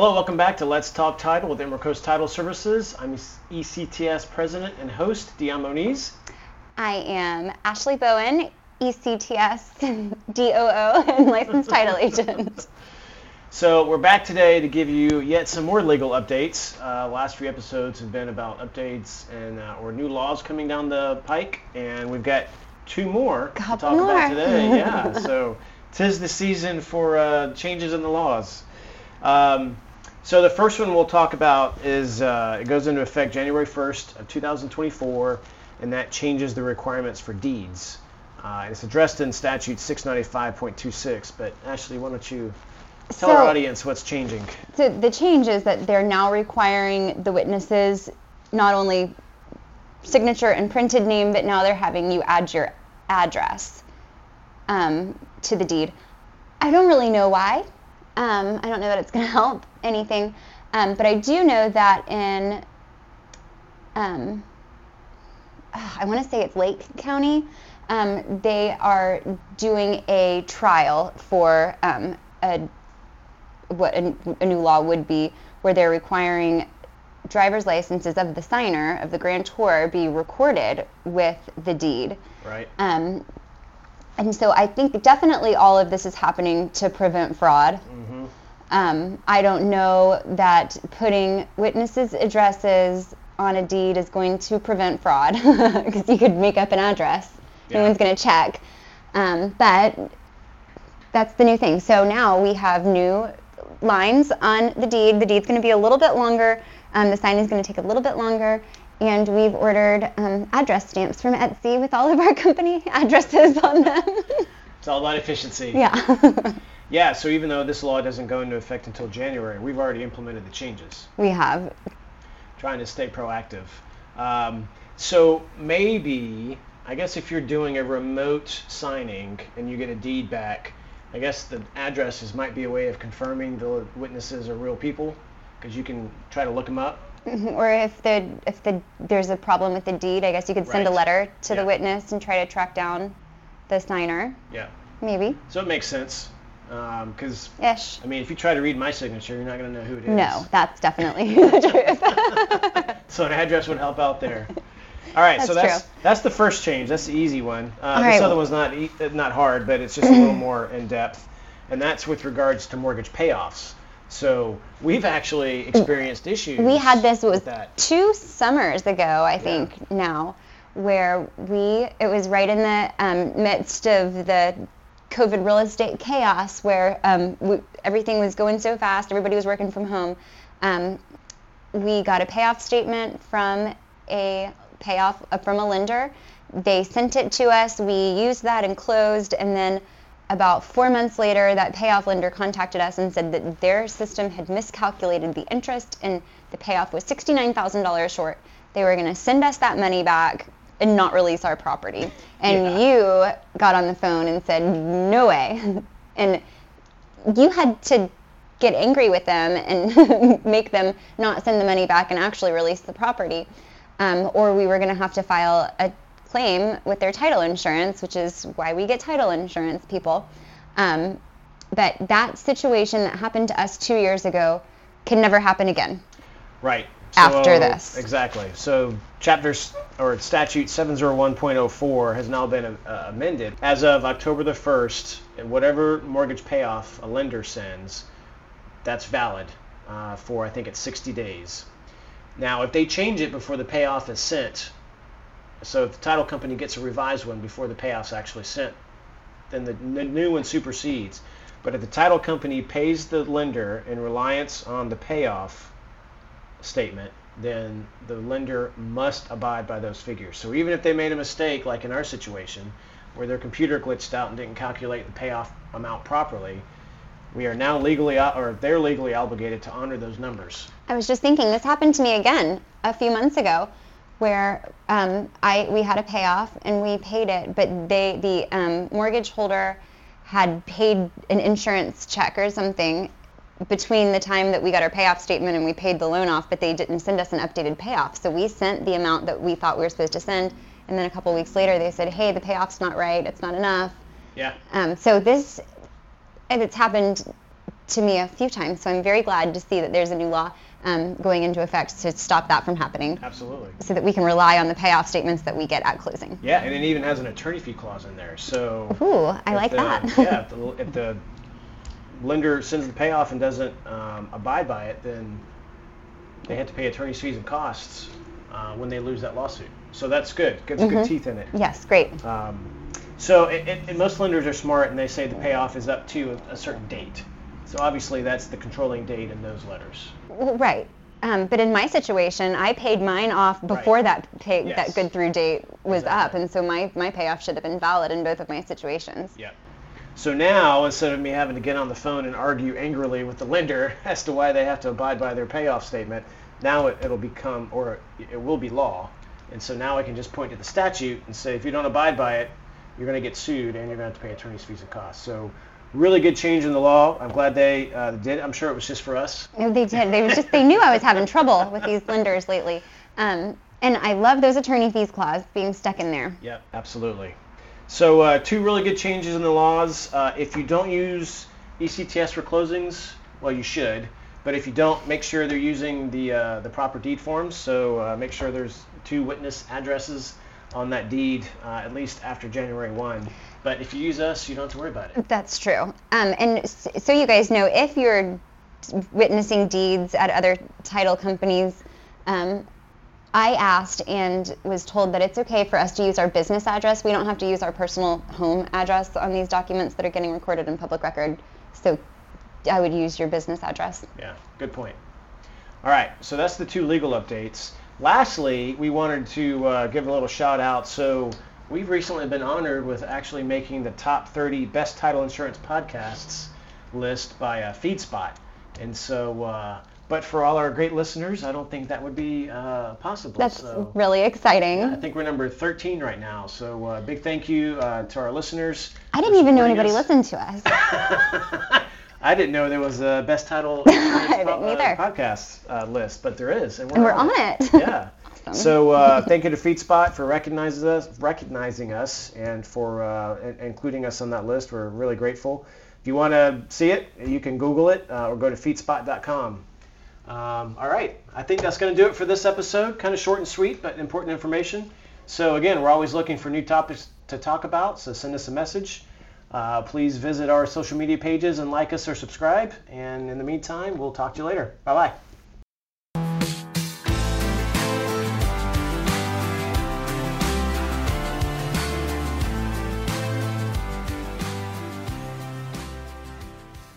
Hello, welcome back to Let's Talk Title with Emerald Coast Title Services. I'm ECTS President and host, Dion Moniz. I am Ashley Bowen, ECTS DOO and licensed title agent. So we're back today to give you yet some more legal updates. Uh, last few episodes have been about updates and uh, or new laws coming down the pike, and we've got two more to Couple talk about today. Yeah, so tis the season for uh, changes in the laws. Um, so the first one we'll talk about is uh, it goes into effect January 1st of 2024, and that changes the requirements for deeds. Uh, and it's addressed in statute 695.26. But Ashley, why don't you tell our audience what's changing? So the change is that they're now requiring the witnesses not only signature and printed name, but now they're having you add your address um, to the deed. I don't really know why. Um, I don't know that it's going to help anything, um, but I do know that in um, I want to say it's Lake County. Um, they are doing a trial for um, a what a, a new law would be, where they're requiring driver's licenses of the signer of the grantor be recorded with the deed. Right. Um, and so I think definitely all of this is happening to prevent fraud. Um, I don't know that putting witnesses' addresses on a deed is going to prevent fraud because you could make up an address. Yeah. No one's going to check. Um, but that's the new thing. So now we have new lines on the deed. The deed's going to be a little bit longer. Um, the sign is going to take a little bit longer. And we've ordered um, address stamps from Etsy with all of our company addresses on them. It's all about efficiency. yeah, Yeah, so even though this law doesn't go into effect until January, we've already implemented the changes, we have. trying to stay proactive. Um, so maybe, I guess if you're doing a remote signing and you get a deed back, I guess the addresses might be a way of confirming the witnesses are real people, because you can try to look them up. Or if the if the there's a problem with the deed, I guess you could send a letter to Yeah. the witness and try to track down the signer. Yeah. Maybe. So it makes sense, because Ish. I mean, if you try to read my signature, you're not going to know who it is. No, that's definitely the truth. So an address would help out there. All right, so That's that's true. that's the first change. That's the easy one. Uh, this right. other one's not e- not hard, but it's just a little more in depth, and that's with regards to mortgage payoffs. So we've actually experienced issues. we had this was two summers ago, I think now, where we it was right in the um, midst of the COVID real estate chaos, where um, we, everything was going so fast, everybody was working from home. Um, we got a payoff statement from a payoff uh, from a lender. They sent it to us. We used that and closed, and then about four months later, that payoff lender contacted us and said that their system had miscalculated the interest and the payoff was $69,000 short. They were going to send us that money back and not release our property. And you got on the phone and said, no way. And you had to get angry with them and make them not send the money back and actually release the property. Um, or we were going to have to file a claim with their title insurance, which is why we get title insurance, people. Um, but that situation that happened to us two years ago can never happen again. right after this. Exactly. So chapters or statute 701.04 has now been uh, amended as of October the 1st. And whatever mortgage payoff a lender sends, that's valid uh, for I think it's 60 days. Now, if they change it before the payoff is sent, so if the title company gets a revised one before the payoff's actually sent, then the new one supersedes. But if the title company pays the lender in reliance on the payoff statement, then the lender must abide by those figures. So even if they made a mistake, like in our situation, where their computer glitched out and didn't calculate the payoff amount properly, we are now legally, or they're legally obligated to honor those numbers. I was just thinking this happened to me again a few months ago, where um, I we had a payoff and we paid it, but they the um, mortgage holder had paid an insurance check or something between the time that we got our payoff statement and we paid the loan off, but they didn't send us an updated payoff. So we sent the amount that we thought we were supposed to send, and then a couple weeks later they said, "Hey, the payoff's not right. It's not enough." Yeah. Um, so this, and it's happened to me a few times. So I'm very glad to see that there's a new law um, going into effect to stop that from happening. Absolutely. So that we can rely on the payoff statements that we get at closing. Yeah, and it even has an attorney fee clause in there. So. Ooh, I like the, that. yeah, if the, if the, lender sends the payoff and doesn't um, abide by it, then they have to pay attorney's fees and costs uh, when they lose that lawsuit. So that's good. Gets mm-hmm. good teeth in it. Yes, great. Um, so it, it, most lenders are smart and they say the payoff is up to a, a certain date. So obviously that's the controlling date in those letters. Well, right. Um, but in my situation, I paid mine off before right. that pay, yes. that good through date was exactly. up, and so my, my payoff should have been valid in both of my situations. Yeah. So now, instead of me having to get on the phone and argue angrily with the lender as to why they have to abide by their payoff statement, now it, it'll become, or it will be law. And so now I can just point to the statute and say, if you don't abide by it, you're going to get sued and you're going to have to pay attorney's fees and costs. So really good change in the law. I'm glad they uh, did. I'm sure it was just for us. No, they did. They was just they knew I was having trouble with these lenders lately. Um, and I love those attorney fees clause being stuck in there. Yeah, absolutely. So uh, two really good changes in the laws. Uh, if you don't use ECTS for closings, well, you should. But if you don't, make sure they're using the uh, the proper deed forms. So uh, make sure there's two witness addresses on that deed uh, at least after January 1. But if you use us, you don't have to worry about it. That's true. Um, and so you guys know if you're witnessing deeds at other title companies, um, I asked and was told that it's okay for us to use our business address. We don't have to use our personal home address on these documents that are getting recorded in public record. So I would use your business address. Yeah, good point. All right, so that's the two legal updates. Lastly, we wanted to uh, give a little shout out. So we've recently been honored with actually making the top 30 best title insurance podcasts list by uh, FeedSpot. And so, uh, but for all our great listeners, I don't think that would be uh, possible. That's so, really exciting. Yeah, I think we're number 13 right now. So uh, big thank you uh, to our listeners. I didn't even know anybody us. listened to us. I didn't know there was a best title po- uh, podcast uh, list, but there is, and we're, and we're on, on, it. Yeah. awesome. So uh, thank you to FeedSpot for recognizing us, recognizing us, and for uh, including us on that list. We're really grateful. If you want to see it, you can Google it uh, or go to feedspot.com. Um, all right, I think that's going to do it for this episode. Kind of short and sweet, but important information. So again, we're always looking for new topics to talk about. So send us a message. Uh, please visit our social media pages and like us or subscribe. And in the meantime, we'll talk to you later. Bye bye.